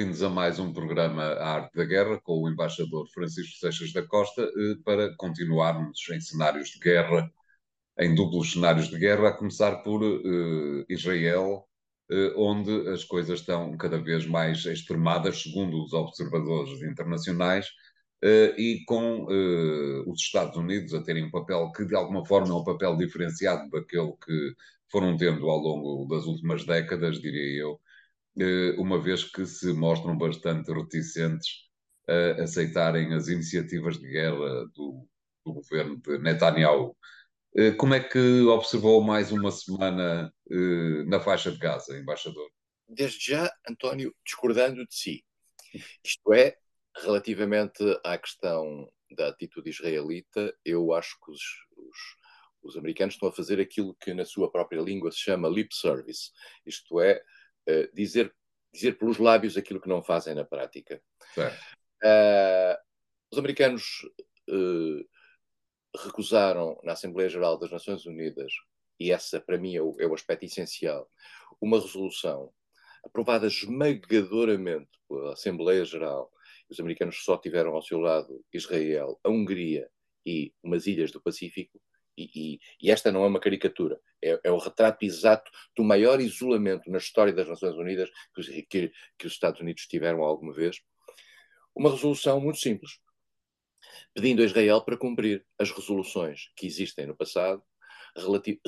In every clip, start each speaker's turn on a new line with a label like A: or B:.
A: bem-vindos a mais um programa A Arte da Guerra com o embaixador Francisco Seixas da Costa eh, para continuarmos em cenários de guerra, em duplos cenários de guerra, a começar por uh, Israel, uh, onde as coisas estão cada vez mais extremadas, segundo os observadores internacionais, uh, e com os Estados Unidos a terem um papel que, de alguma forma, é um papel diferenciado daquele que foram tendo ao longo das últimas décadas, diria eu uma vez que se mostram bastante reticentes a aceitarem as iniciativas de guerra do, do governo de Netanyahu. Eh, como é que observou mais uma semana eh, na faixa de Gaza, embaixador?
B: Desde já, António, discordando de si. Isto é, relativamente à questão da atitude israelita, eu acho que os, os, os americanos estão a fazer aquilo que na sua própria língua se chama lip service. Isto é, uh, dizer, dizer pelos lábios aquilo que não fazem na prática. Uh, os americanos uh, recusaram na Assembleia Geral das Nações Unidas, e essa para mim é o, é o aspecto essencial, uma resolução aprovada esmagadoramente pela Assembleia Geral. Os americanos só tiveram ao seu lado Israel, a Hungria e umas ilhas do Pacífico, e, e, esta não é uma caricatura, é, é, o retrato exato do maior isolamento na história das Nações Unidas que, que, que os Estados Unidos tiveram alguma vez. Uma resolução muito simples, pedindo a Israel para cumprir as resoluções que existem no passado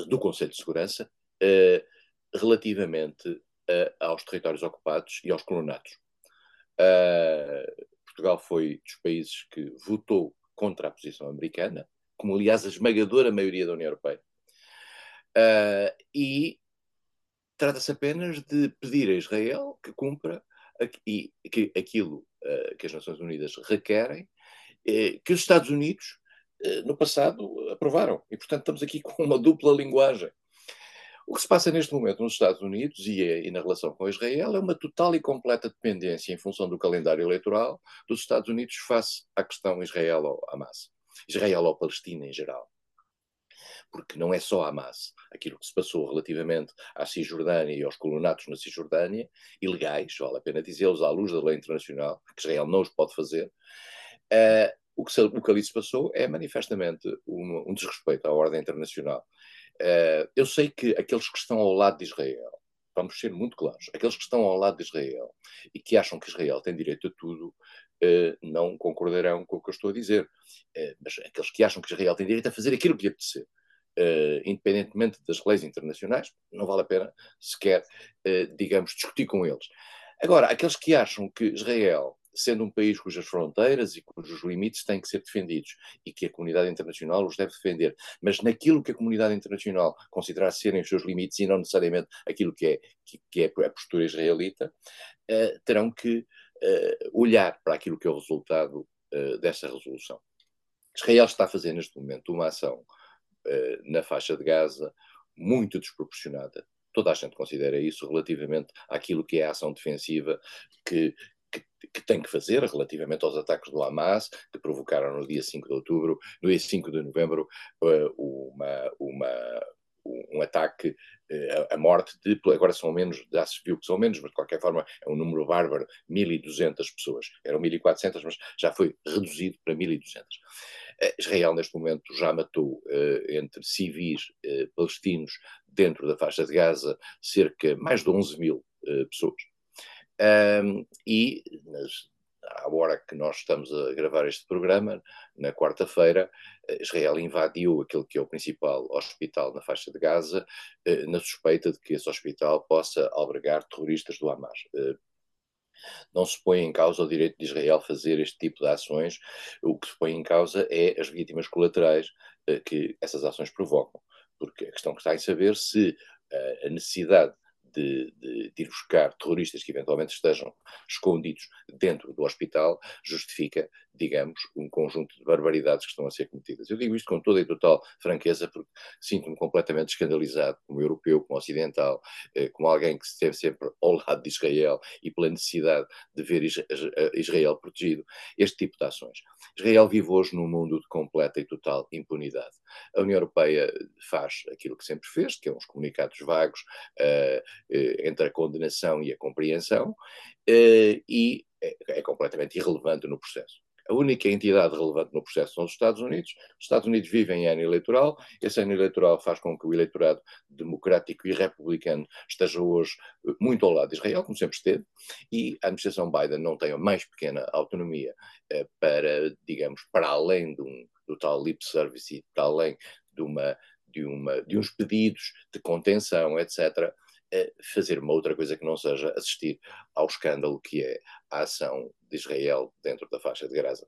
B: do Conselho de Segurança uh, relativamente uh, aos territórios ocupados e aos colonatos. Uh, Portugal foi dos países que votou contra a posição americana, como aliás a esmagadora maioria da União Europeia. Uh, e trata-se apenas de pedir a Israel que cumpra e que aquilo uh, que as Nações Unidas requerem, uh, que os Estados Unidos no passado aprovaram. E, portanto, estamos aqui com uma dupla linguagem. O que se passa neste momento nos Estados Unidos e, e, na relação com Israel é uma total e completa dependência, em função do calendário eleitoral, dos Estados Unidos face à questão Israel-Hamas. Israel ou Palestina em geral. Porque não é só Hamas. Aquilo que se passou relativamente à Cisjordânia e aos colonatos na Cisjordânia, ilegais, vale a pena dizê-los, à luz da lei internacional, que Israel não os pode fazer, uh, o, que o que ali se passou é manifestamente um, um desrespeito à ordem internacional. Uh, eu sei que aqueles que estão ao lado de Israel, vamos ser muito claros, aqueles que estão ao lado de Israel e que acham que Israel tem direito a tudo, não concordarão com o que eu estou a dizer. Uh, mas aqueles que acham que Israel tem direito a fazer aquilo que lhe apetecer, uh, independentemente das leis internacionais, não vale a pena sequer, digamos, discutir com eles. Agora, aqueles que acham que Israel sendo um país cujas fronteiras e cujos limites têm que ser defendidos e que a comunidade internacional os deve defender, mas naquilo que a comunidade internacional considerar serem os seus limites e não necessariamente aquilo que é, que, que é a postura israelita, terão que olhar para aquilo que é o resultado uh, dessa resolução. Israel está a fazer neste momento uma ação uh, na faixa de Gaza muito desproporcionada. Toda a gente considera isso relativamente àquilo que é a ação defensiva que, que, que, tem que fazer relativamente aos ataques do Hamas, que provocaram no dia 5 de outubro, no dia 5 de novembro, uma, uma, um ataque, a morte de, agora são menos, já se viu que são menos, mas de qualquer forma é um número bárbaro, 1.200 pessoas. Eram 1.400, mas já foi reduzido para 1.200. Uh, eh, Israel, neste momento, já matou uh, entre civis palestinos dentro da faixa de Gaza cerca mais de 11 mil pessoas. E nas, à hora que nós estamos a gravar este programa, na quarta-feira, eh, Israel invadiu aquele que é o principal hospital na faixa de Gaza, eh, na suspeita de que esse hospital possa albergar terroristas do Hamas. Eh, não se põe em causa o direito de Israel fazer este tipo de ações, o que se põe em causa é as vítimas colaterais que essas ações provocam. Porque a questão que está em saber se a necessidade de, de, de, ir buscar terroristas que eventualmente estejam escondidos dentro do hospital justifica, digamos, um conjunto de barbaridades que estão a ser cometidas. Eu digo isto com toda e total franqueza porque sinto-me completamente escandalizado como europeu, como ocidental, eh, como alguém que esteve sempre ao lado de Israel e pela necessidade de ver Israel protegido, este tipo de ações. Israel vive hoje num mundo de completa e total impunidade. A União Europeia faz aquilo que sempre fez, que é uns comunicados vagos, uh, entre a condenação e a compreensão, e é, é completamente irrelevante no processo. A única entidade relevante no processo são os Estados Unidos. Os Estados Unidos vivem em ano eleitoral. Esse ano eleitoral faz com que o eleitorado democrático e republicano esteja hoje eh, muito ao lado de Israel, como sempre esteve, e a administração Biden não tem a mais pequena autonomia eh, para, digamos, para além um, do tal lip service e para além de, uma, de, uma, de uns pedidos de contenção, etc., fazer uma outra coisa que não seja assistir ao escândalo que é a ação de Israel dentro da faixa de Gaza.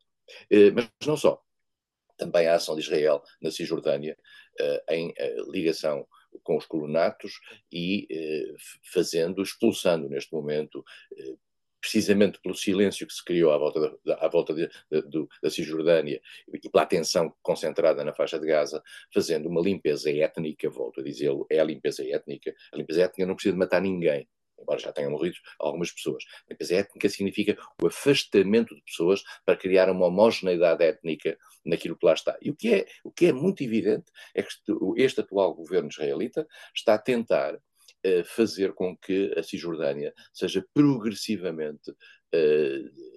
B: Eh, mas não só. Também a ação de Israel na Cisjordânia, eh, em eh, ligação com os colonatos e fazendo, expulsando neste momento precisamente pelo silêncio que se criou à volta, da, à volta de, de, de, da Cisjordânia e pela atenção concentrada na faixa de Gaza, fazendo uma limpeza étnica, volto a dizê-lo, é a limpeza étnica. A limpeza étnica não precisa de matar ninguém, embora já tenham morrido algumas pessoas. A limpeza étnica significa o afastamento de pessoas para criar uma homogeneidade étnica naquilo que lá está. E o que é, o que é muito evidente é que este atual governo israelita está a tentar fazer com que a Cisjordânia seja progressivamente uh,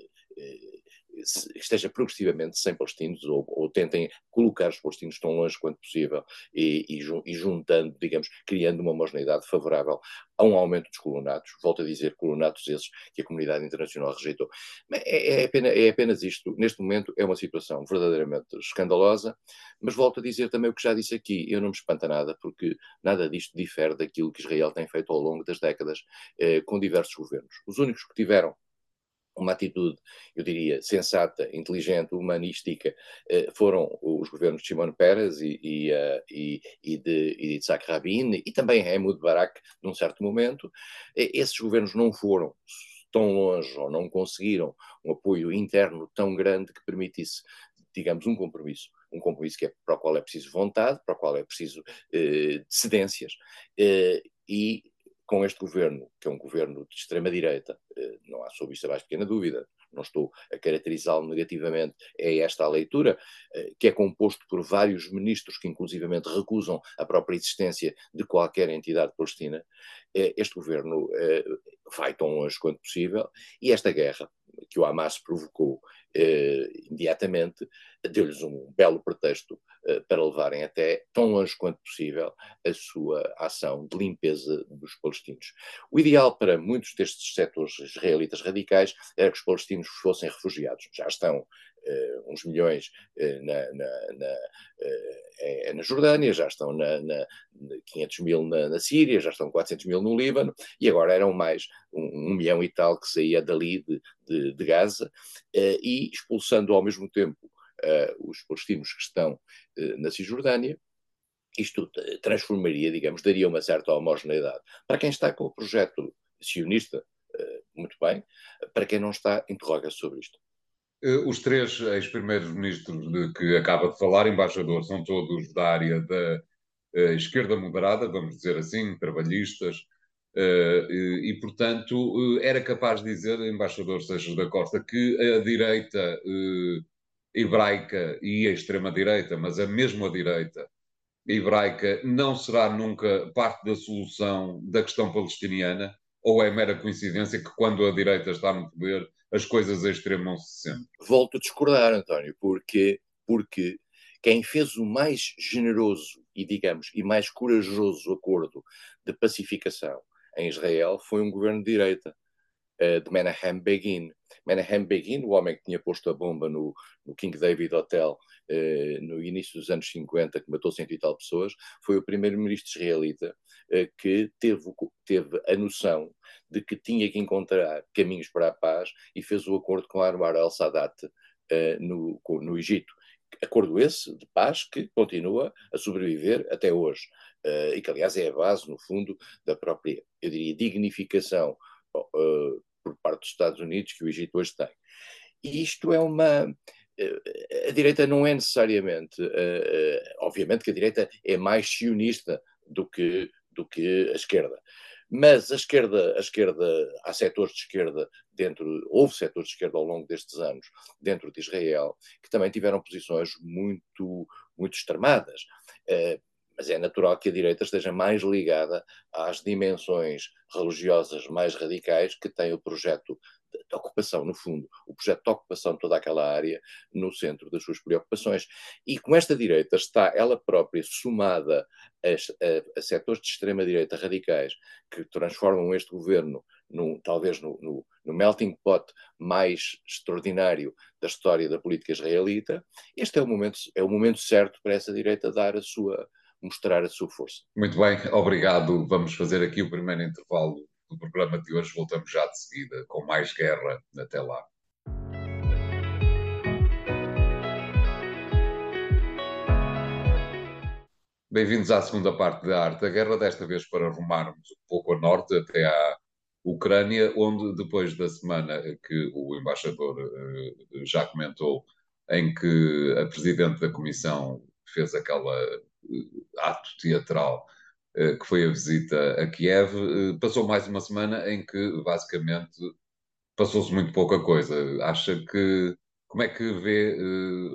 B: esteja progressivamente sem palestinos ou, ou, tentem colocar os palestinos tão longe quanto possível e, e, e, juntando, digamos, criando uma homogeneidade favorável a um aumento dos colonatos. Volto a dizer, colonatos esses que a comunidade internacional rejeitou. É, é, apenas, é apenas isto. Neste momento é uma situação verdadeiramente escandalosa, mas volto a dizer também o que já disse aqui. Eu não me espanta nada, porque nada disto difere daquilo que Israel tem feito ao longo das décadas eh, com diversos governos. Os únicos que tiveram uma atitude, eu diria, sensata, inteligente, humanística, eh, foram os governos de Shimon Peres e, e, eh, e, e de, Isaac Rabin e também Ehud Barak, num certo momento. Esses governos não foram tão longe ou não conseguiram um apoio interno tão grande que permitisse, digamos, um compromisso. Um compromisso que é, para o qual é preciso vontade, para o qual é preciso eh, cedências. Eh, e com este governo, que é um governo de extrema-direita, eh, não há sobre isso a mais pequena dúvida, não estou a caracterizá-lo negativamente, é esta a leitura, eh, que é composto por vários ministros que inclusivamente recusam a própria existência de qualquer entidade palestina, eh, este governo vai tão longe quanto possível e esta guerra que o Hamas provocou eh, imediatamente, deu-lhes um belo pretexto eh, para levarem até tão longe quanto possível a sua ação de limpeza dos palestinos. O ideal para muitos destes setores israelitas radicais era que os palestinos fossem refugiados. Já estão uns milhões uh, na, na, na, uh, na, Jordânia, já estão na, na 500 mil na, na, Síria, já estão 400 mil no Líbano, e agora eram mais um, um milhão e tal que saía dali de, de, de Gaza, e expulsando ao mesmo tempo os palestinos que estão na Cisjordânia, isto transformaria, digamos, daria uma certa homogeneidade. Para quem está com o projeto sionista, muito bem, para quem não está, interroga sobre isto.
A: Eh, os três ex-primeiros-ministros de que acaba de falar, embaixador, são todos da área da uh, esquerda moderada, vamos dizer assim, trabalhistas, uh, e, portanto, era capaz de dizer, embaixador Seixas da Costa, que a direita hebraica e a extrema-direita, mas a mesma direita hebraica, não será nunca parte da solução da questão palestiniana? Ou é mera coincidência que quando a direita está no poder as coisas extremam-se sempre.
B: Volto a discordar, António, porque, porque quem fez o mais generoso e, digamos, e mais corajoso acordo de pacificação em Israel foi um governo de direita, de Menahem Begin. Menahem Begin, o homem que tinha posto a bomba no, no King David Hotel uh, no início dos anos 50, que matou cento e tal pessoas, foi o primeiro-ministro israelita uh, que teve, teve a noção de que tinha que encontrar caminhos para a paz e fez o acordo com Anwar al-Sadat no, no Egito. Acordo esse de paz que continua a sobreviver até hoje e que, aliás, é a base, no fundo, da própria, eu diria, dignificação uh, por parte dos Estados Unidos que o Egito hoje tem. E isto é uma. A direita não é necessariamente. Obviamente que a direita é mais sionista do que, do que a esquerda. Mas a esquerda, a esquerda, há setores de esquerda dentro, houve setores de esquerda ao longo destes anos dentro de Israel que também tiveram posições muito, muito extremadas. Mas é natural que a direita esteja mais ligada às dimensões religiosas mais radicais que tem o projeto de, ocupação, no fundo, o projeto de ocupação de toda aquela área no centro das suas preocupações. E como esta direita está ela própria somada a, a, a setores de extrema-direita radicais que transformam este governo no, talvez no, no, no, melting pot mais extraordinário da história da política israelita, este é o momento, é o momento certo para essa direita dar a sua, mostrar a sua força.
A: Muito bem, obrigado. Vamos fazer aqui o primeiro intervalo do programa de hoje. Voltamos já de seguida com mais guerra. Até lá. Bem-vindos à segunda parte da Arte da Guerra, desta vez para arrumarmos um pouco a norte, até à Ucrânia, onde depois da semana que o embaixador uh, já comentou, em que a presidente da Comissão fez aquela ato teatral uh, que foi a visita a Kiev, passou mais uma semana em que basicamente passou-se muito pouca coisa. Acha que como é que vê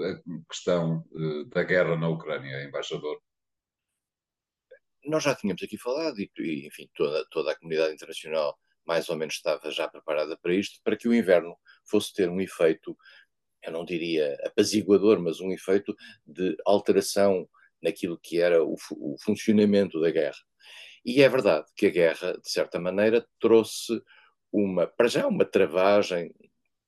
A: a questão da guerra na Ucrânia, embaixador?
B: Nós já tínhamos aqui falado e, enfim, toda, toda a comunidade internacional mais ou menos estava já preparada para isto, para que o inverno fosse ter um efeito, eu não diria apaziguador, mas um efeito de alteração naquilo que era o, o funcionamento da guerra. E é verdade que a guerra, de certa maneira, trouxe uma, para já, uma travagem,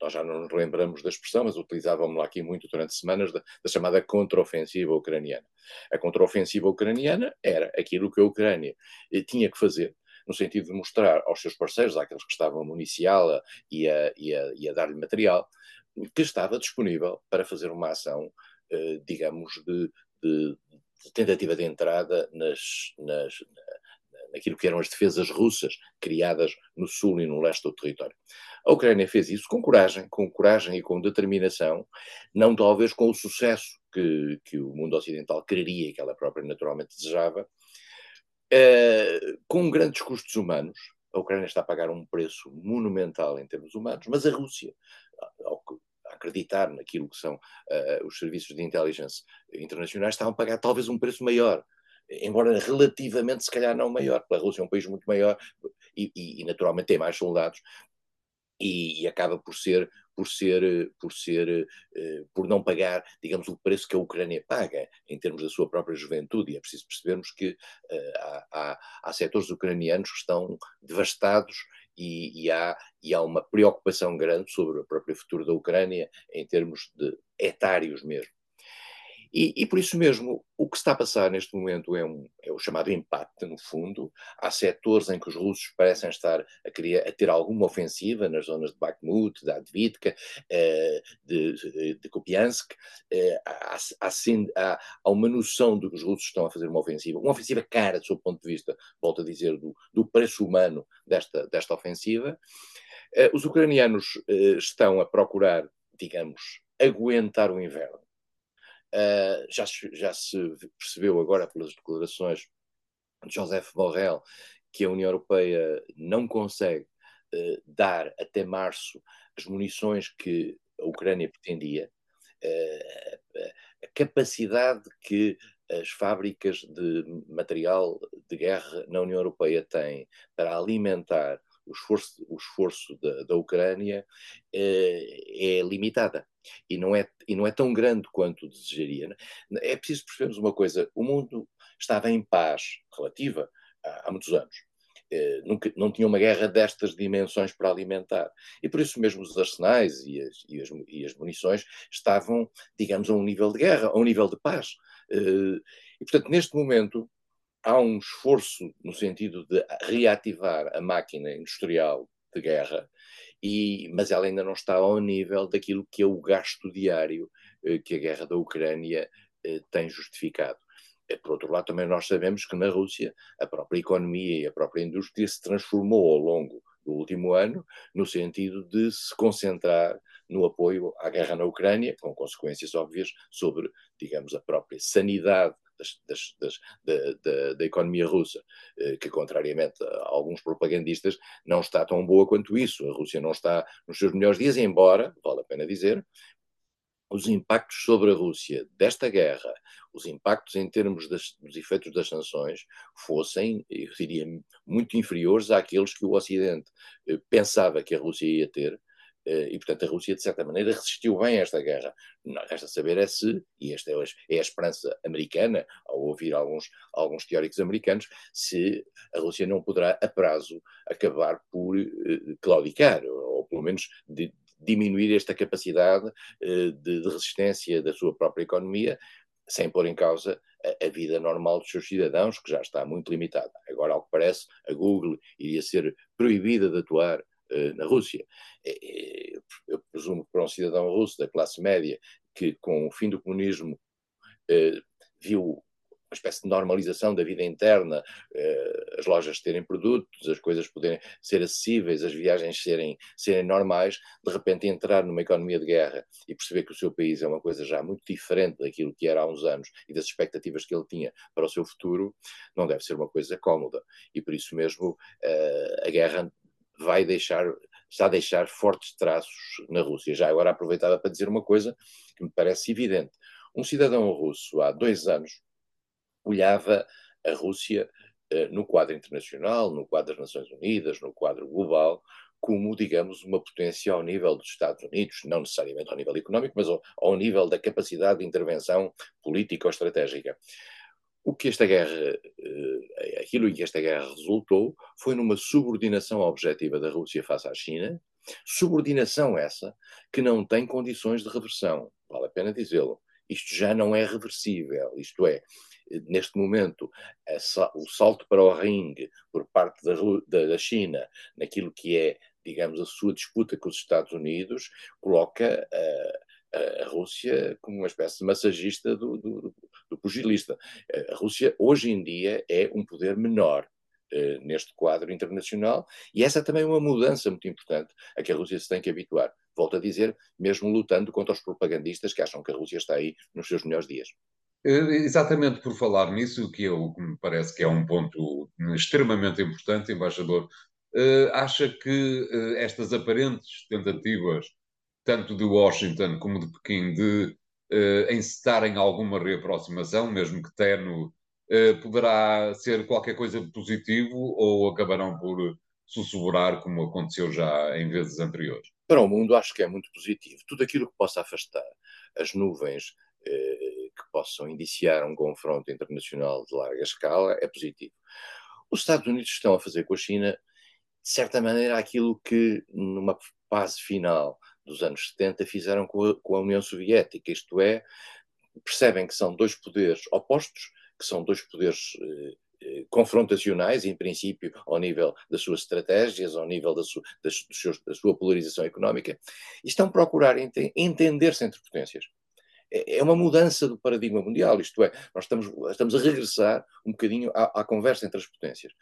B: nós já não nos lembramos da expressão, mas utilizávamos lá aqui muito durante semanas, da, da chamada contraofensiva ucraniana. A contraofensiva ucraniana era aquilo que a Ucrânia eh, tinha que fazer no sentido de mostrar aos seus parceiros, àqueles que estavam a municiá-la e a, a, a dar-lhe material, que estava disponível para fazer uma ação, eh, digamos, de, de, tentativa de entrada nas, nas, naquilo que eram as defesas russas criadas no sul e no leste do território. A Ucrânia fez isso com coragem, com coragem e com determinação, não talvez com o sucesso que, que o mundo ocidental quereria e que ela própria naturalmente desejava, Uh, com grandes custos humanos, a Ucrânia está a pagar um preço monumental em termos humanos, mas a Rússia, ao acreditar naquilo que são uh, os serviços de inteligência internacionais, estavam a pagar talvez um preço maior, embora relativamente, se calhar, não maior, porque a Rússia é um país muito maior e, e, e naturalmente tem mais soldados, e, e, acaba por ser por ser por ser uh, por não pagar digamos o preço que a Ucrânia paga em termos da sua própria juventude. E é preciso percebermos que uh, há, há, há setores ucranianos que estão devastados e, e, há, e há uma preocupação grande sobre o próprio futuro da Ucrânia em termos de etários mesmo e, e, por isso mesmo, o que está a passar neste momento é, um, é, o chamado empate, no fundo. Há setores em que os russos parecem estar a, querer, a ter alguma ofensiva, nas zonas de Bakhmut, de Advitka, eh, de, de, Kupiansk. Eh, há, há, há, uma noção de que os russos estão a fazer uma ofensiva, uma ofensiva cara, do seu ponto de vista, volto a dizer, do, do preço humano desta, desta ofensiva. Eh, os ucranianos eh, estão a procurar, digamos, aguentar o inverno Uh, já, já se percebeu agora pelas declarações de Joseph Borrell que a União Europeia não consegue uh, dar até março as munições que a Ucrânia pretendia, uh, a capacidade que as fábricas de material de guerra na União Europeia têm para alimentar o esforço, o esforço da, da Ucrânia é limitada e não é, e não é tão grande quanto desejaria. Né? É preciso percebermos uma coisa: o mundo estava em paz relativa há, há muitos anos. Eh, nunca, não tinha uma guerra destas dimensões para alimentar. E por isso mesmo os arsenais e as, e as, e as munições estavam, digamos, a um nível de guerra, a um nível de paz. Eh, e portanto, neste momento, há um esforço no sentido de reativar a máquina industrial de guerra e, mas ela ainda não está ao nível daquilo que é o gasto diário eh, que a guerra da Ucrânia eh, tem justificado. Eh, por outro lado, também nós sabemos que na Rússia a própria economia e a própria indústria se transformou ao longo do último ano no sentido de se concentrar no apoio à guerra na Ucrânia, com consequências óbvias sobre, digamos, a própria sanidade das, das, das, da, da, da, economia russa, eh, que, contrariamente a alguns propagandistas, não está tão boa quanto isso. A Rússia não está nos seus melhores dias, embora, vale a pena dizer, os impactos sobre a Rússia desta guerra, os impactos em termos das, dos efeitos das sanções, fossem, eu diria, muito inferiores àqueles que o Ocidente eh, pensava que a Rússia ia ter. Eh, e, portanto, a Rússia, de certa maneira, resistiu bem a esta guerra. Não resta saber é se, e esta é, é a esperança americana, ao ouvir alguns, alguns teóricos americanos, se a Rússia não poderá, a prazo, acabar por uh, claudicar, ou, pelo menos de, diminuir esta capacidade uh, de, de resistência da sua própria economia, sem pôr em causa a, a, vida normal dos seus cidadãos, que já está muito limitada. Agora, ao que parece, a Google iria ser proibida de atuar na Rússia. Eu presumo que para um cidadão russo da classe média, que com o fim do comunismo uh, viu uma espécie de normalização da vida interna, uh, as lojas terem produtos, as coisas poderem ser acessíveis, as viagens serem, serem normais, de repente entrar numa economia de guerra e perceber que o seu país é uma coisa já muito diferente daquilo que era há uns anos e das expectativas que ele tinha para o seu futuro, não deve ser uma coisa cómoda. E por isso mesmo a guerra vai deixar, está a deixar fortes traços na Rússia. Já agora aproveitava para dizer uma coisa que me parece evidente. Um cidadão russo há dois anos olhava a Rússia eh, no quadro internacional, no quadro das Nações Unidas, no quadro global, como, digamos, uma potência ao nível dos Estados Unidos, não necessariamente ao nível económico, mas ao, ao nível da capacidade de intervenção política ou estratégica. O que esta guerra, eh, aquilo em que esta guerra resultou, foi numa subordinação objetiva da Rússia face à China, subordinação essa que não tem condições de reversão, vale a pena dizê-lo. Isto já não é reversível, isto é, neste momento, o salto para o ringue por parte da, China, naquilo que é, digamos, a sua disputa com os Estados Unidos, coloca a, a Rússia como uma espécie de massagista do, do, do pugilista. A Rússia, hoje em dia, é um poder menor Uh, neste quadro internacional, e essa também é uma mudança muito importante a que a Rússia se tem que habituar. Volto a dizer, mesmo lutando contra os propagandistas que acham que a Rússia está aí nos seus melhores dias.
A: Eh, exatamente por falar nisso, que, eu, que me parece que é um ponto extremamente importante, embaixador, uh, acha que uh, estas aparentes tentativas, tanto de Washington como de Pequim, de uh, encetarem alguma reaproximação, mesmo que tenue, poderá ser qualquer coisa de positivo ou acabarão por sussurrar, como aconteceu já em vezes anteriores?
B: Para o mundo, acho que é muito positivo. Tudo aquilo que possa afastar as nuvens que possam indiciar um confronto internacional de larga escala é positivo. Os Estados Unidos estão a fazer com a China, de certa maneira, aquilo que numa fase final dos anos 70 fizeram com a, União Soviética, isto é, percebem que são dois poderes opostos, que são dois poderes eh, eh confrontacionais, em princípio, ao nível das suas estratégias, ao nível da, su, das, seus, da sua polarização económica, e estão a procurar ent entender-se entre potências. É, é uma mudança do paradigma mundial, isto é, nós estamos, estamos a regressar um bocadinho à, à conversa entre as potências.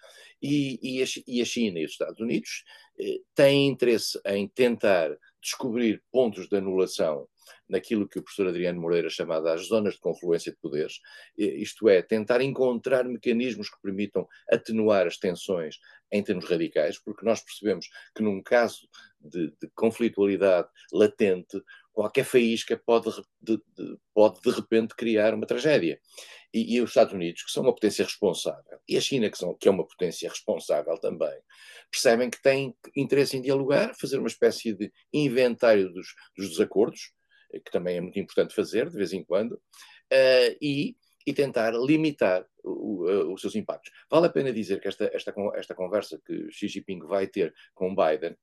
B: E, e, a, e, a, China e os Estados Unidos eh, têm interesse em tentar descobrir pontos de anulação naquilo que o professor Adriano Moreira chama as zonas de confluência de poderes, isto é, tentar encontrar mecanismos que permitam atenuar as tensões em termos radicais, porque nós percebemos que num caso de, de conflitualidade latente, qualquer faísca pode de, de, pode de repente criar uma tragédia. E, e, os Estados Unidos, que são uma potência responsável, e a China, que, são, que é uma potência responsável também, percebem que têm interesse em dialogar, fazer uma espécie de inventário dos, dos desacordos, eh, que também é muito importante fazer de vez em quando, uh, e, e tentar limitar o, o, os seus impactos. Vale a pena dizer que esta, esta, esta conversa que Xi Jinping vai ter com Biden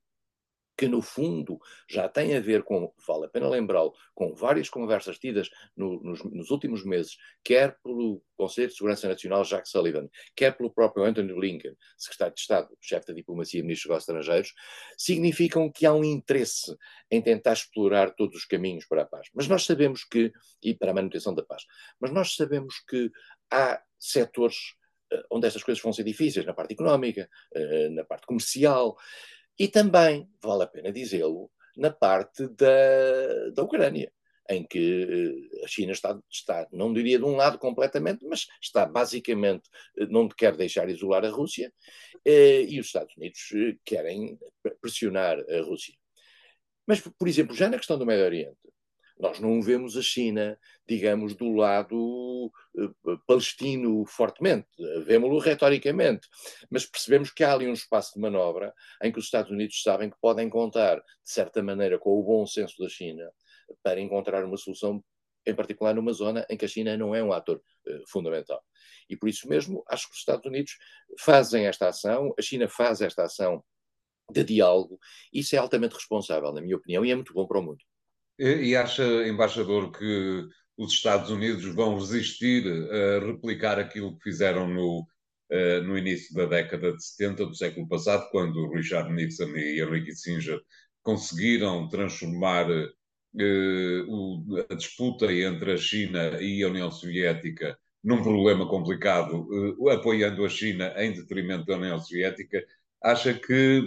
B: que no fundo já tem a ver com, vale a pena lembrá-lo, com várias conversas tidas no, nos, nos, últimos meses, quer pelo Conselho de Segurança Nacional Jacques Sullivan, quer pelo próprio Anthony Blinken, secretário de Estado, chefe da diplomacia e ministro dos Estrangeiros, significam que há um interesse em tentar explorar todos os caminhos para a paz. Mas nós sabemos que, e para a manutenção da paz, mas nós sabemos que há setores eh, onde estas coisas vão ser difíceis, na parte económica, eh, na parte comercial, e também, vale a pena dizê-lo, na parte da, da Ucrânia, em que eh, a China está, está, não diria de um lado completamente, mas está basicamente, eh, não quer deixar isolar a Rússia, eh, e os Estados Unidos querem pressionar a Rússia. Mas, por exemplo, já na questão do Médio Oriente, Nós não vemos a China, digamos, do lado uh, palestino fortemente, vemos-lo retoricamente, mas percebemos que há ali um espaço de manobra em que os Estados Unidos sabem que podem contar, de certa maneira, com o bom senso da China para encontrar uma solução, em particular numa zona em que a China não é um ator uh, fundamental. E por isso mesmo, acho que os Estados Unidos fazem esta ação, a China faz esta ação de diálogo, isso é altamente responsável, na minha opinião, e é muito bom para o mundo.
A: E acha, embaixador, que os Estados Unidos vão resistir a replicar aquilo que fizeram no, uh, no início da década de 70 do século passado, quando Richard Nixon e Henry Kissinger conseguiram transformar o, a disputa entre a China e a União Soviética num problema complicado, uh, apoiando a China em detrimento da União Soviética. Acha que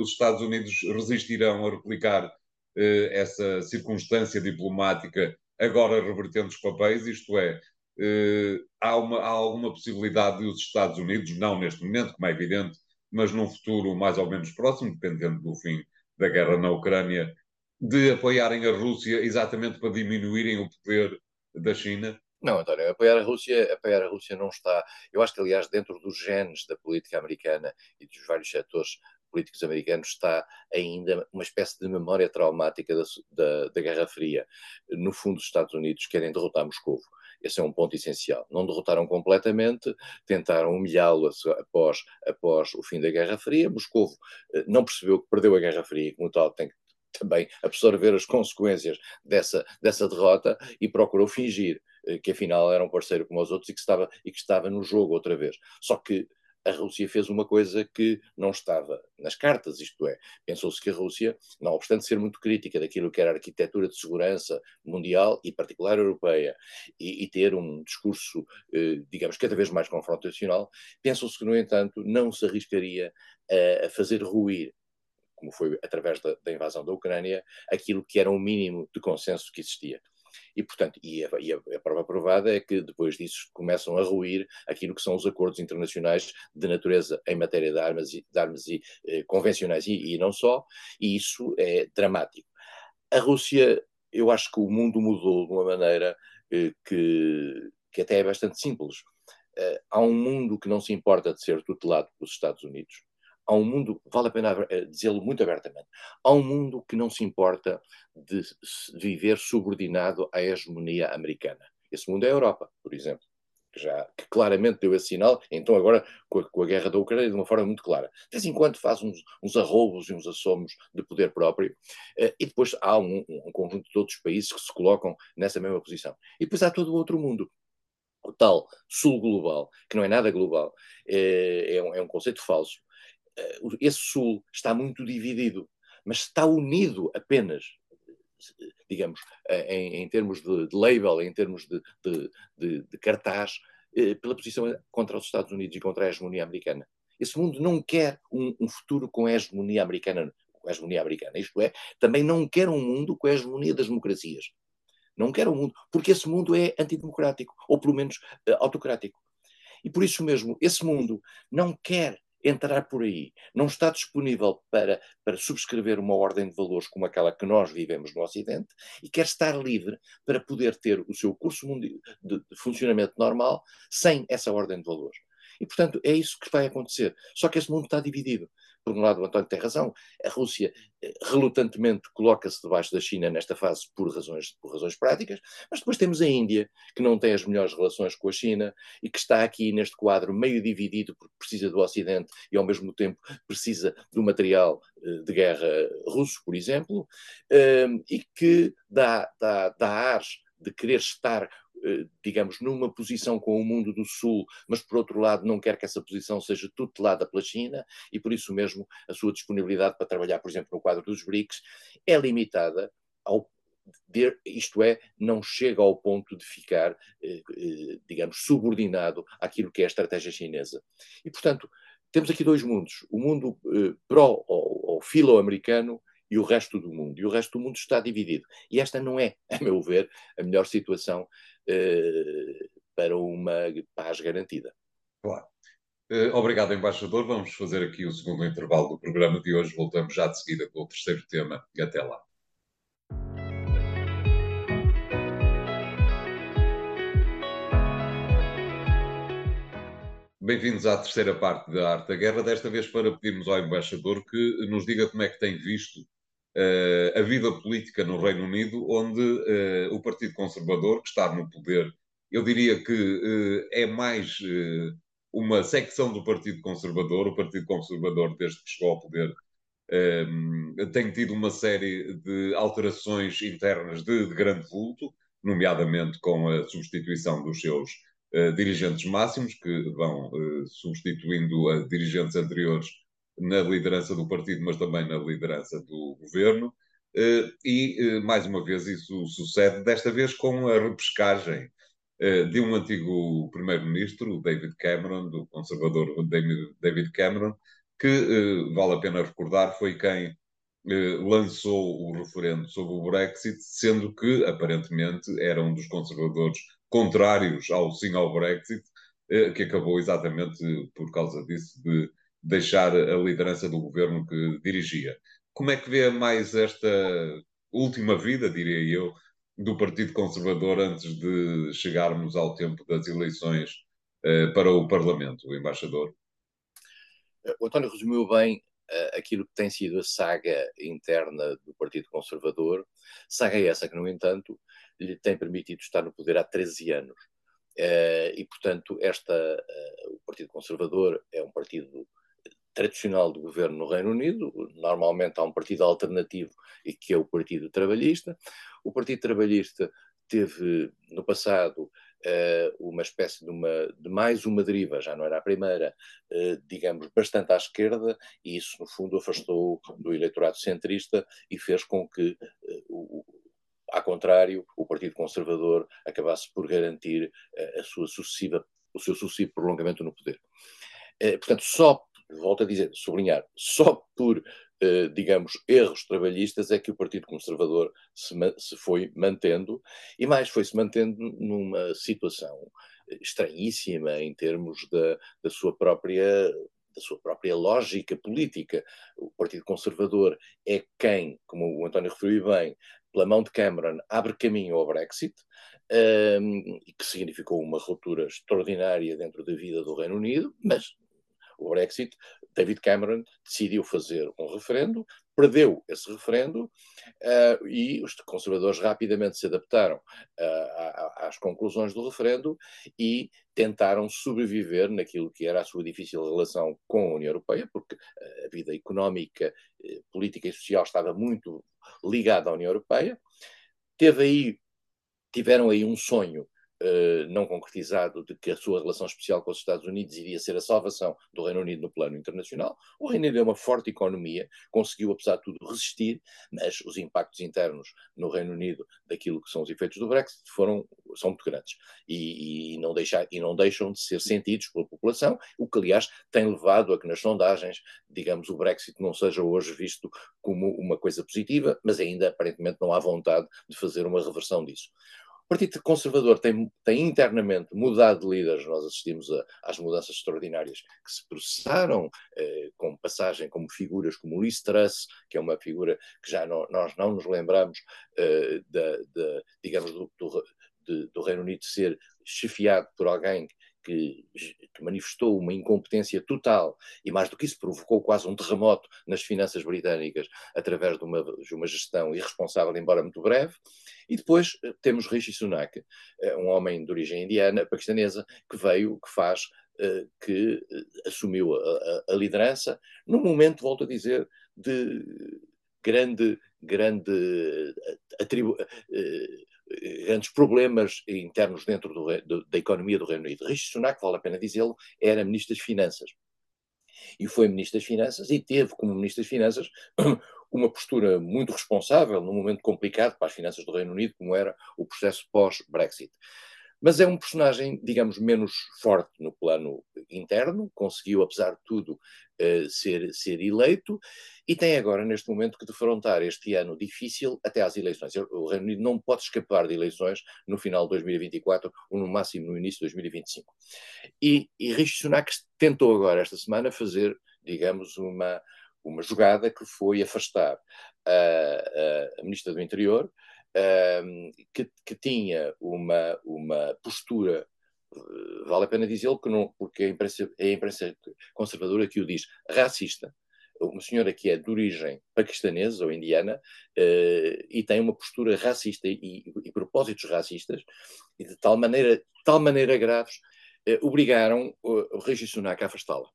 A: os Estados Unidos resistirão a replicar eh, essa circunstância diplomática agora revertendo os papéis, isto é, eh, há, uma, há alguma possibilidade de os Estados Unidos, não neste momento, como é evidente, mas num futuro mais ou menos próximo, dependendo do fim da guerra na Ucrânia, de apoiarem a Rússia exatamente para diminuírem o poder da China?
B: Não, António, apoiar a Rússia, apoiar a Rússia não está. Eu acho que, aliás, dentro dos genes da política americana e dos vários setores políticos americanos está ainda uma espécie de memória traumática da, da, da Guerra Fria. No fundo, os Estados Unidos querem derrotar Moscou. Esse é um ponto essencial. Não derrotaram completamente, tentaram humilhá-lo após, após o fim da Guerra Fria. Moscou eh, não percebeu que perdeu a Guerra Fria e, como tal, tem que também absorver as consequências dessa, dessa derrota e procurou fingir eh, que afinal era um parceiro como os outros e que estava, e que estava no jogo outra vez. Só que a Rússia fez uma coisa que não estava nas cartas, isto é, pensou-se que a Rússia, não obstante ser muito crítica daquilo que era a arquitetura de segurança mundial e particular europeia, e, e ter um discurso, eh, digamos, cada vez mais confrontacional, pensou-se que, no entanto, não se arriscaria a, a fazer ruir como foi através da, da, invasão da Ucrânia, aquilo que era um mínimo de consenso que existia. E, portanto, e a, e a, prova provada é que depois disso começam a ruir aquilo que são os acordos internacionais de natureza em matéria de armas, e, de armas e, eh, convencionais e, e não só, e isso é dramático. A Rússia, eu acho que o mundo mudou de uma maneira eh, que, que até é bastante simples. Uh, há um mundo que não se importa de ser tutelado pelos Estados Unidos há um mundo, vale a pena eh, dizê-lo muito abertamente, há um mundo que não se importa de viver subordinado à hegemonia americana. Esse mundo é a Europa, por exemplo, que já que claramente deu esse sinal, então agora com a, com a, guerra da Ucrânia de uma forma muito clara. De vez em quando faz uns, uns arroubos e uns assomos de poder próprio, eh, e depois há um, um conjunto de outros países que se colocam nessa mesma posição. E depois há todo o outro mundo, o tal sul global, que não é nada global, é, é, um, é um, conceito falso, esse Sul está muito dividido, mas está unido apenas, digamos, eh, em, em termos de, de, label, em termos de, de, de cartaz, eh, pela posição contra os Estados Unidos e contra a hegemonia americana. Esse mundo não quer um, um futuro com a hegemonia americana, com a hegemonia americana. Isto é, também não quer um mundo com a hegemonia das democracias. Não quer um mundo, porque esse mundo é antidemocrático, ou pelo menos autocrático. E por isso mesmo, esse mundo não quer entrar por aí, não está disponível para, para subscrever uma ordem de valores como aquela que nós vivemos no Ocidente e quer estar livre para poder ter o seu curso de, de funcionamento normal sem essa ordem de valores. E, portanto, é isso que vai acontecer. Só que esse mundo está dividido por um lado o António tem razão, a Rússia eh, relutantemente coloca-se debaixo da China nesta fase por razões, por razões práticas, mas depois temos a Índia, que não tem as melhores relações com a China e que está aqui neste quadro meio dividido porque precisa do Ocidente e ao mesmo tempo precisa do material eh, de guerra russo, por exemplo, eh, e que dá, dá, dá ares de querer estar eh, digamos, numa posição com o mundo do Sul, mas por outro lado não quer que essa posição seja tutelada pela China e por isso mesmo a sua disponibilidade para trabalhar, por exemplo, no quadro dos BRICS é limitada ao isto é, não chega ao ponto de ficar, eh, eh, digamos, subordinado àquilo que é a estratégia chinesa. E, portanto, temos aqui dois mundos: o mundo pró ou filo-americano e o resto do mundo. E o resto do mundo está dividido. E esta não é, a meu ver, a melhor situação eh, para uma paz garantida.
A: Claro. Eh, obrigado, embaixador. Vamos fazer aqui o segundo intervalo do programa de hoje. Voltamos já de seguida com o terceiro tema. Até lá. Bem-vindos à terceira parte da Arte da Guerra, desta vez para pedirmos ao embaixador que nos diga como é que tem visto uh, a vida política no Reino Unido, onde uh, o Partido Conservador, que está no poder, eu diria que uh, é mais uma secção do Partido Conservador, o Partido Conservador, desde que chegou ao poder, tem tido uma série de alterações internas de, de grande vulto, nomeadamente com a substituição dos seus dirigentes máximos, que vão substituindo a dirigentes anteriores na liderança do partido, mas também na liderança do governo. Uh, e, mais uma vez, isso sucede, desta vez com a repescagem de um antigo primeiro-ministro, David Cameron, do conservador David Cameron, que, vale a pena recordar, foi quem lançou o referendo sobre o Brexit, sendo que, aparentemente, era um dos conservadores contrários ao sim ao Brexit, eh, que acabou exatamente por causa disso de deixar a liderança do governo que dirigia. Como é que vê mais esta última vida, diria eu, do Partido Conservador antes de chegarmos ao tempo das eleições eh, para o Parlamento, o embaixador?
B: O António resumiu bem uh, aquilo que tem sido a saga interna do Partido Conservador, saga essa que, no entanto, lhe tem permitido estar no poder há 13 anos. Uh, e, portanto, esta, uh, o Partido Conservador é um partido tradicional do governo no Reino Unido. Normalmente há um partido alternativo e que é o Partido Trabalhista. O Partido Trabalhista teve no passado uh, uma espécie de, uma, de mais uma deriva, já não era a primeira, uh, digamos, bastante à esquerda, e isso, no fundo, afastou do eleitorado centrista e fez com que uh, o ao contrário, o Partido Conservador acabasse por garantir a sua sucessiva, o seu sucessivo prolongamento no poder. Portanto, só, volto a dizer, sublinhar, só por, uh, digamos, erros trabalhistas é que o Partido Conservador se, se foi mantendo, e mais, foi-se mantendo numa situação estranhíssima em termos da, da sua própria da sua própria lógica política. O Partido Conservador é quem, como o António referiu bem, pela mão de Cameron, abre caminho ao Brexit, um, que significou uma ruptura extraordinária dentro da vida do Reino Unido, mas o Brexit, David Cameron decidiu fazer um referendo, perdeu esse referendo uh, e os conservadores rapidamente se adaptaram uh, às conclusões do referendo e tentaram sobreviver naquilo que era a sua difícil relação com a União Europeia, porque a vida económica, eh, política e social estava muito ligada à União Europeia. Teve aí, tiveram aí um sonho uh, não concretizado de que a sua relação especial com os Estados Unidos iria ser a salvação do Reino Unido no plano internacional. O Reino Unido é uma forte economia, conseguiu, apesar de tudo, resistir, mas os impactos internos no Reino Unido daquilo que são os efeitos do Brexit foram, são muito grandes e, e, não deixar, e não deixam de ser sentidos pela população, o que, aliás, tem levado a que nas sondagens, digamos, o Brexit não seja hoje visto como uma coisa positiva, mas ainda aparentemente não há vontade de fazer uma reversão disso. Partido Conservador tem, tem internamente mudado de líderes, nós assistimos a, às mudanças extraordinárias que se processaram, eh, com passagem como figuras como Liz Truss, que é uma figura que já não, nós não nos lembramos, eh, digamos, do, do, do Reino Unido ser chefiado por alguém que, que, manifestou uma incompetência total e, mais do que isso, provocou quase um terremoto nas finanças britânicas através de uma, de uma gestão irresponsável, embora muito breve. E depois eh, temos Rishi Sunak, eh, um homem de origem indiana, paquistanesa, que veio, que faz, eh, que assumiu a, a, a liderança num momento, volto a dizer, de grande, grande atribu grandes problemas internos dentro do, do, da economia do Reino Unido. Rishi Sunak, vale a pena dizê-lo, era Ministro das Finanças. E foi Ministro das Finanças e teve como Ministro das Finanças uma postura muito responsável num momento complicado para as finanças do Reino Unido, como era o processo pós-Brexit. Mas é um personagem, digamos, menos forte no plano interno, conseguiu, apesar de tudo, uh, ser, ser eleito e tem agora, neste momento, que defrontar este ano difícil até às eleições. O Reino Unido não pode escapar de eleições no final de 2024 ou no máximo no início de 2025. E, e Rishi Sunak tentou agora, esta semana, fazer, digamos, uma, uma jogada que foi afastar a, a, a Ministra do Interior, que, que, tinha uma, uma postura vale a pena dizê-lo porque a imprensa, é a imprensa conservadora que o diz, racista. Uma senhora que é de origem paquistanesa ou indiana uh, e tem uma postura racista e, e, propósitos racistas, e de tal maneira, tal maneira graves, uh, obrigaram o Rishi Sunak a afastá-la.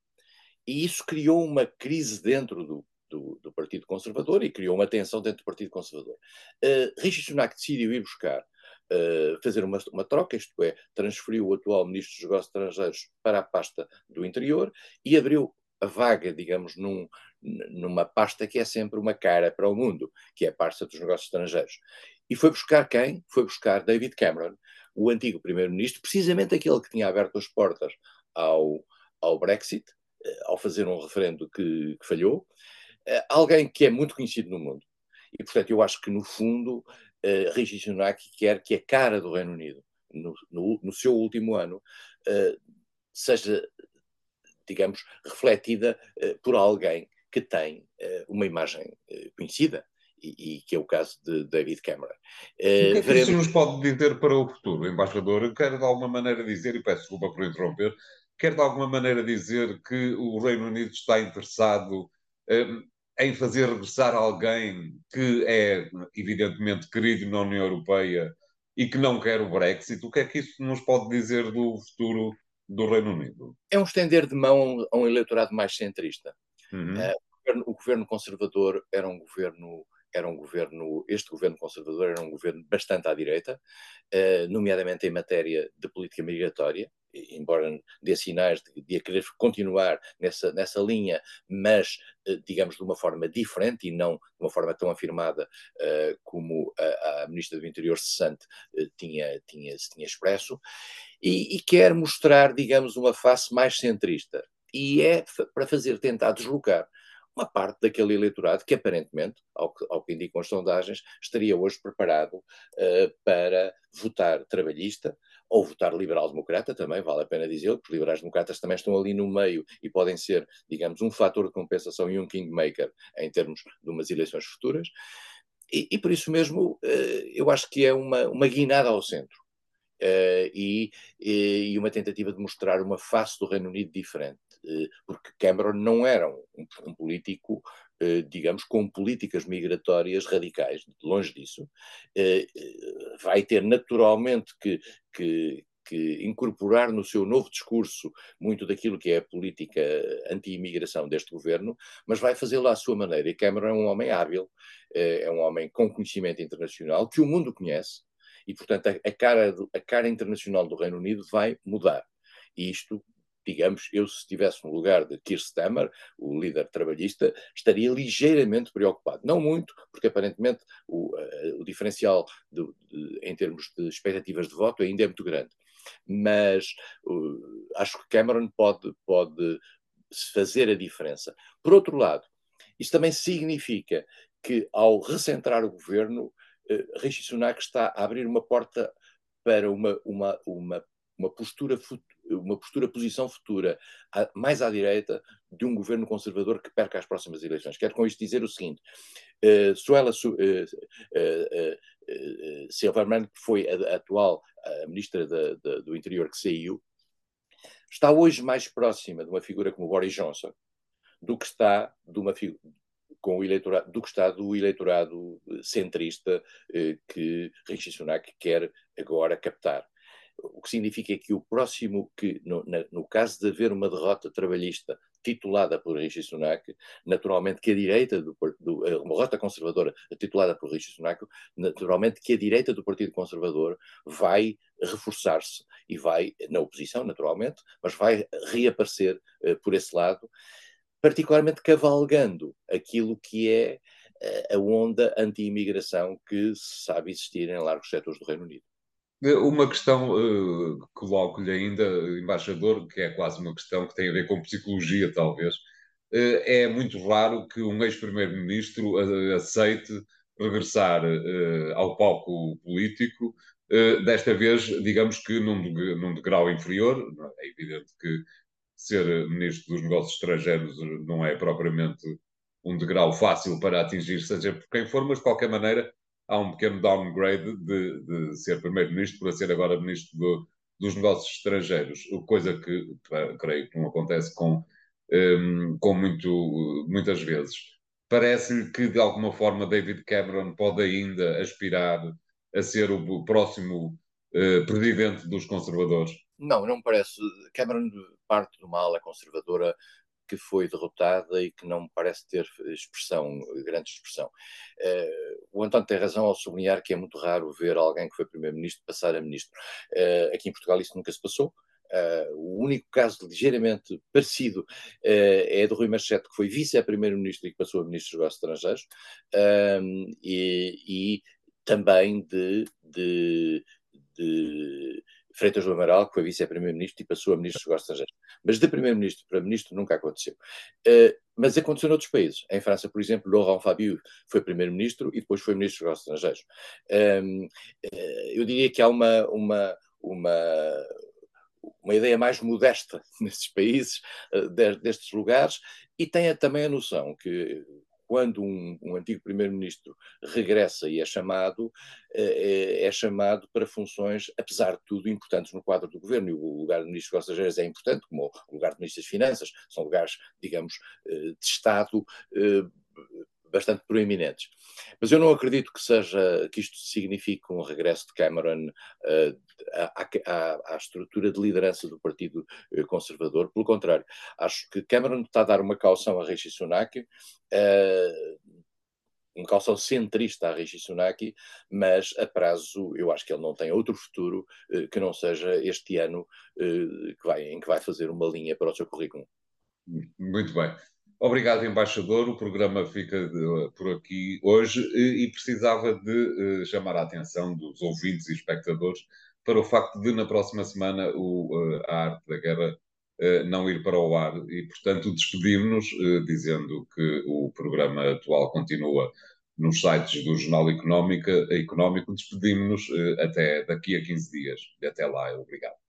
B: E isso criou uma crise dentro do, do, do, Partido Conservador e criou uma tensão dentro do Partido Conservador. Uh, Rishi Sunak decidiu ir buscar uh, fazer uma, uma, troca, isto é, transferiu o atual Ministro dos Negócios Estrangeiros para a pasta do interior e abriu a vaga, digamos, num, numa pasta que é sempre uma cara para o mundo, que é a pasta dos negócios estrangeiros. E foi buscar quem? Foi buscar David Cameron, o antigo primeiro-ministro, precisamente aquele que tinha aberto as portas ao, ao Brexit, eh, ao fazer um referendo que, que falhou, alguém que é muito conhecido no mundo. E, portanto, eu acho que, no fundo, uh, Rishi Sunak quer que a cara do Reino Unido, no, no, no seu último ano, uh, seja, digamos, refletida uh, por alguém que tem uma imagem conhecida. E, e, que é o caso de David Cameron.
A: o que é que veremos... isso nos pode dizer para o futuro, embaixador? Quero de alguma maneira dizer, e peço desculpa por interromper, quer de alguma maneira dizer que o Reino Unido está interessado em fazer regressar alguém que é evidentemente querido na União Europeia e que não quer o Brexit, o que é que isso nos pode dizer do futuro do Reino Unido?
B: É um estender de mão a um eleitorado mais centrista. Uhum. Uh, o, governo, o, governo, conservador era um governo era um governo, este governo conservador era um governo bastante à direita, uh, nomeadamente em matéria de política migratória, embora dê sinais de, de querer continuar nessa, nessa linha, mas, uh, digamos, de uma forma diferente e não de uma forma tão afirmada uh, como a, a, Ministra do Interior cessante tinha, tinha, tinha expresso, e, e quer mostrar, digamos, uma face mais centrista. E é para fazer tentar deslocar uma parte daquele eleitorado que aparentemente, ao que, ao que indicam as sondagens, estaria hoje preparado uh, para votar trabalhista ou votar liberal-democrata, também vale a pena dizer, porque os liberais-democratas também estão ali no meio e podem ser, digamos, um fator de compensação e um kingmaker em termos de umas eleições futuras. E, e por isso mesmo, uh, eu acho que é uma, uma guinada ao centro. Uh, e, e, uma tentativa de mostrar uma face do Reino Unido diferente, uh, porque Cameron não era um, um político, digamos, com políticas migratórias radicais, longe disso. vai ter naturalmente que, que, que incorporar no seu novo discurso muito daquilo que é a política anti-imigração deste governo, mas vai fazê-lo à sua maneira. E Cameron é um homem hábil, é um homem com conhecimento internacional, que o mundo conhece, e, portanto, a, a, cara, a cara internacional do Reino Unido vai mudar. E isto, digamos, eu se estivesse no lugar de Keir Starmer, o líder trabalhista, estaria ligeiramente preocupado. Não muito, porque aparentemente o, uh, o diferencial de, de, em termos de expectativas de voto ainda é muito grande. Mas uh, acho que Cameron pode, pode fazer a diferença. Por outro lado, isso também significa que, ao recentrar o governo, uh, Rishi Sunak está a abrir uma porta para uma, uma, uma, uma postura uma postura posição futura mais à direita de um governo conservador que perca as próximas eleições. Quero com isto dizer o seguinte: uh, Suela uh, uh, Silverman, que foi a, atual ministra do Interior que saiu, está hoje mais próxima de uma figura como Boris Johnson do que está de uma com o eleitorado, do que está do eleitorado eh, centrista eh, que Rishi Sunak quer agora captar. O que significa que o próximo que, no, na, no caso de haver uma derrota trabalhista titulada por Rishi Sunak, naturalmente que a direita do, do eh, uma derrota conservadora titulada por Rishi Sunak, naturalmente que a direita do Partido Conservador vai reforçar-se e vai na oposição, naturalmente, mas vai reaparecer uh, por esse lado particularmente cavalgando aquilo que é eh, a onda anti-imigração que se sabe existir em largos setores do Reino Unido.
A: Eh, uma questão uh, coloco-lhe ainda, embaixador, que é quase uma questão que tem a ver com psicologia, talvez. Uh, é muito raro que um ex-primeiro-ministro aceite regressar ao palco político, desta vez, digamos que num, num degrau inferior. É evidente que ser ministro dos negócios estrangeiros não é propriamente um degrau fácil para atingir, seja por quem for, mas de qualquer maneira há um pequeno downgrade de, de ser primeiro-ministro para ser agora ministro do, dos negócios estrangeiros, coisa que creio que não acontece com, um, com muito, muitas vezes. Parece-lhe que, de alguma forma, David Cameron pode ainda aspirar a ser o próximo uh, presidente dos conservadores?
B: Não, não me parece. Cameron parte de uma ala conservadora que foi derrotada e que não me parece ter expressão, grande expressão. Uh, o António tem razão ao sublinhar que é muito raro ver alguém que foi primeiro-ministro passar a ministro. Uh, aqui em Portugal isso nunca se passou. Uh, o único caso ligeiramente parecido uh, é de Rui Machete, que foi vice-primeiro-ministro e que passou a ministro dos negócios estrangeiros, uh, e, e, também de, de, de Freitas do Amaral, que foi vice-primeiro-ministro e passou a ministro dos negócios estrangeiros. Mas de primeiro-ministro para ministro nunca aconteceu. Uh, mas aconteceu noutros países. Em França, por exemplo, Laurent Fabius foi primeiro-ministro e depois foi ministro dos negócios estrangeiros. Uh, eh, eu diria que há uma, uma, uma, uma ideia mais modesta nesses países, uh, destes lugares, e tenha também a noção que quando um, um antigo primeiro-ministro regressa e é chamado, é, é, chamado para funções, apesar de tudo, importantes no quadro do governo. E o lugar de ministro dos Estrangeiros é importante, como o lugar de ministro das Finanças, são lugares, digamos, de Estado bastante proeminentes. Mas eu não acredito que seja que isto signifique um regresso de Cameron uh, à, à, à, estrutura de liderança do Partido eh, Conservador. Pelo contrário, acho que Cameron está a dar uma caução a Rishi Sunak, uh, uma caução centrista a Rishi Sunak, mas a prazo eu acho que ele não tem outro futuro uh, que não seja este ano que vai, em que vai fazer uma linha para o seu currículo.
A: Muito bem. Obrigado, embaixador. O programa fica de, por aqui hoje e, e precisava de uh, chamar a atenção dos ouvintes e espectadores para o facto de, na próxima semana, o, uh, a arte da guerra não ir para o ar e, portanto, despedimos-nos dizendo que o programa atual continua nos sites do Jornal Económica, Económico. Despedimos-nos até daqui a 15 dias. Até lá. Obrigado.